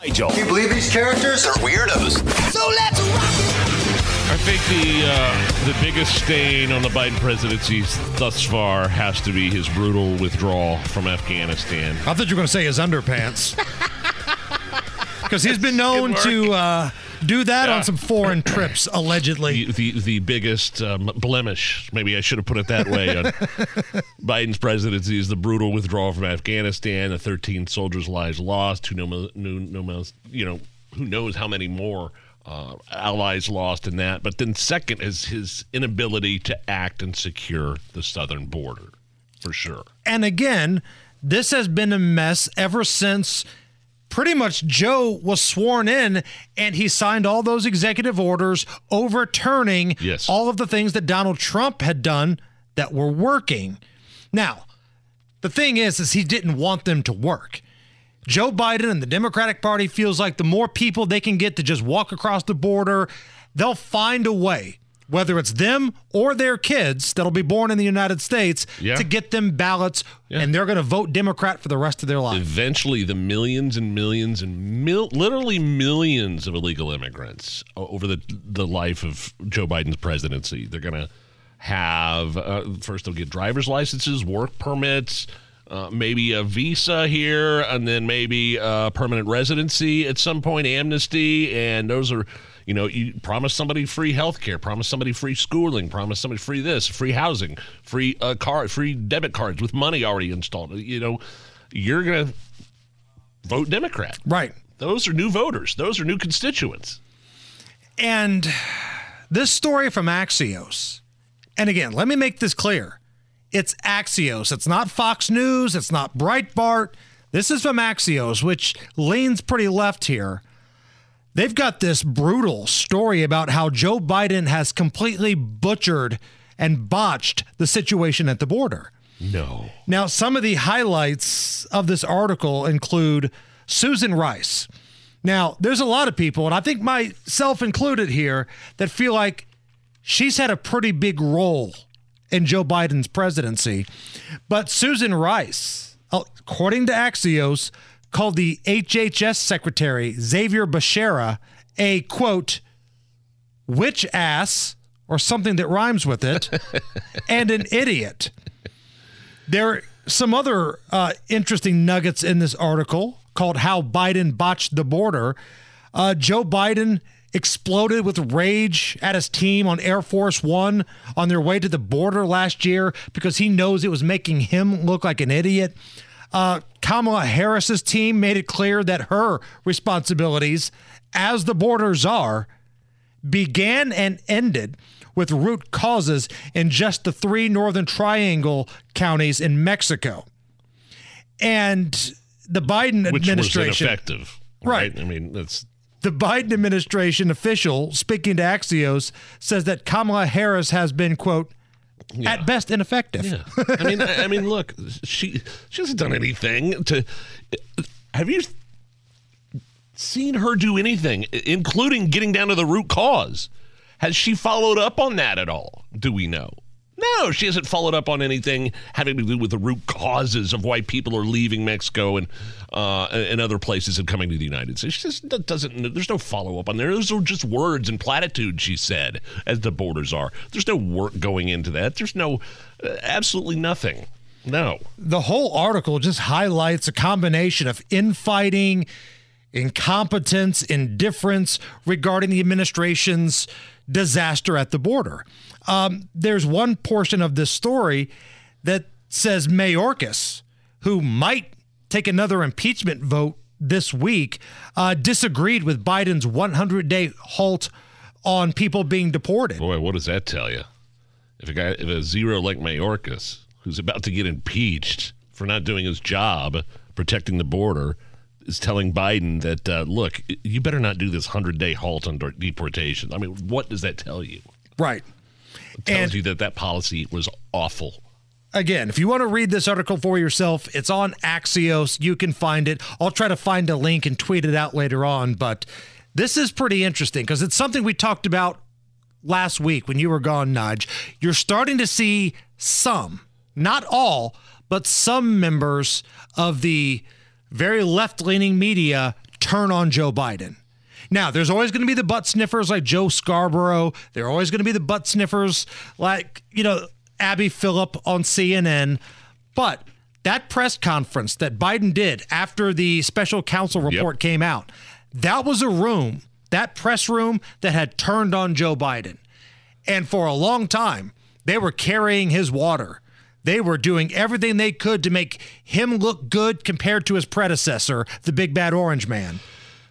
Nigel. Can you believe these characters are weirdos? So let's rock I think the uh, the biggest stain on the Biden presidency thus far has to be his brutal withdrawal from Afghanistan. I thought you were going to say his underpants. Because he's been known to uh, do that Yeah. on some foreign trips, allegedly. The the, the biggest um, blemish, maybe I should have put it that way, on Biden's presidency is the brutal withdrawal from Afghanistan. The 13 soldiers' lives lost. Who know, no, no, you know, who knows how many more uh, allies lost in that. But then second is his inability to act and secure the southern border, for sure. And again, this has been a mess ever since pretty much Joe was sworn in and he signed all those executive orders overturning Yes. all of the things that Donald Trump had done that were working. Now, the thing is is he didn't want them to work. Joe Biden and the Democratic Party feels like the more people they can get to just walk across the border, they'll find a way, whether it's them or their kids that'll be born in the United States, Yeah. to get them ballots, and they're going to vote Democrat for the rest of their life. Eventually, the millions and millions and mil- literally millions of illegal immigrants over the the life of Joe Biden's presidency, they're going to have uh, first they'll get driver's licenses, work permits. Uh, maybe a visa here, and then maybe permanent residency at some point, amnesty, and those are, you know, you promise somebody free health care, promise somebody free schooling, promise somebody free this, free housing, free uh, car, free debit cards with money already installed. You know, you're gonna vote Democrat. Right. Those are new voters. Those are new constituents. And this story from Axios, and again, let me make this clear. It's Axios. It's not Fox News. It's not Breitbart. This is from Axios, which leans pretty left here. They've got this brutal story about how Joe Biden has completely butchered and botched the situation at the border. No. Now, some of the highlights of this article include Susan Rice. Now, there's a lot of people, and I think myself included here, that feel like she's had a pretty big role in Joe Biden's presidency. But Susan Rice, according to Axios, called the HHS secretary, Xavier Becerra, a quote, witch ass, or something that rhymes with it, and an idiot. There are some other uh, interesting nuggets in this article called How Biden Botched the Border. Uh, Joe Biden exploded with rage at his team on Air Force One on their way to the border last year because he knows it was making him look like an idiot. Uh, Kamala Harris's team made it clear that her responsibilities as the border czar began and ended with root causes in just the three Northern Triangle counties in Mexico. And the Biden Which was administration. ineffective. Right. I mean, that's The Biden administration official speaking to Axios says that Kamala Harris has been, quote, at best ineffective. Yeah. I mean, I, I mean, look, she she hasn't done anything to. Have you seen her do anything, including getting down to the root cause? Has she followed up on that at all? Do we know? No, she hasn't followed up on anything having to do with the root causes of why people are leaving Mexico and uh, and other places and coming to the United States. She just doesn't. There's no follow up on there. Those are just words and platitudes. She said, as the border czar. There's no work going into that. There's no, uh, absolutely nothing. No. the whole article just highlights a combination of infighting, incompetence, indifference regarding the administration's disaster at the border. Um, there's one portion of this story that says Mayorkas, who might take another impeachment vote this week, uh, disagreed with Biden's 100 day halt on people being deported. Boy, what does that tell you? If a guy, if a zero like Mayorkas, who's about to get impeached for not doing his job protecting the border, is telling Biden that uh, look, you better not do this hundred day halt on deportation. I mean, what does that tell you? Right. It tells And- you that that policy was awful. Again, if you want to read this article for yourself, it's on Axios. You can find it. I'll try to find a link and tweet it out later on. But this is pretty interesting because it's something we talked about last week when you were gone, Nudge. You're starting to see some, not all, but some members of the very left leaning media turn on Joe Biden. Now, there's always going to be the butt sniffers like Joe Scarborough. There are always going to be the butt sniffers like, you know, Abby Phillip on CNN. But that press conference that Biden did after the special counsel report came out, that was a room, that press room that had turned on Joe Biden. And for a long time, they were carrying his water. They were doing everything they could to make him look good compared to his predecessor, the big bad orange man.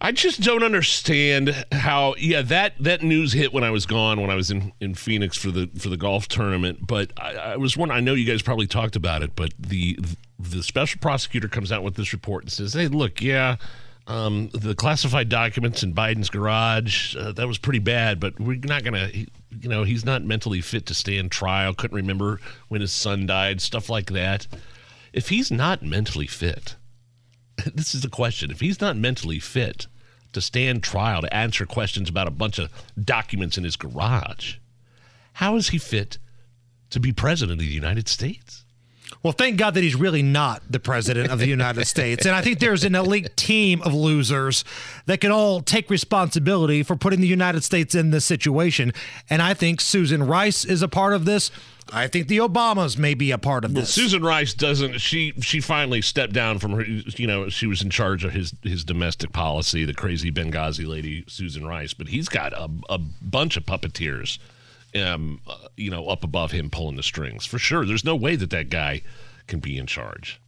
I just don't understand how. Yeah, that that news hit when I was gone, when I was in, in Phoenix for the for the golf tournament. But I, I was one. I know you guys probably talked about it, but the the special prosecutor comes out with this report and says, "Hey, look, yeah." Um, the classified documents in Biden's garage, uh, that was pretty bad, but we're not to, you know, he's not mentally fit to stand trial. Couldn't remember when his son died, stuff like that. If he's not mentally fit, this is the question. If he's not mentally fit to stand trial to answer questions about a bunch of documents in his garage, how is he fit to be president of the United States? Well, thank God that he's really not the president of the United States. And I think there's an elite team of losers that can all take responsibility for putting the United States in this situation. And I think Susan Rice is a part of this. I think the Obamas may be a part of this. Susan Rice doesn't. She she finally stepped down from her. You know, she was in charge of his his domestic policy. The crazy Benghazi lady, Susan Rice. But he's got a a bunch of puppeteers, um, uh, you know, up above him pulling the strings for sure. There's no way that that guy can be in charge.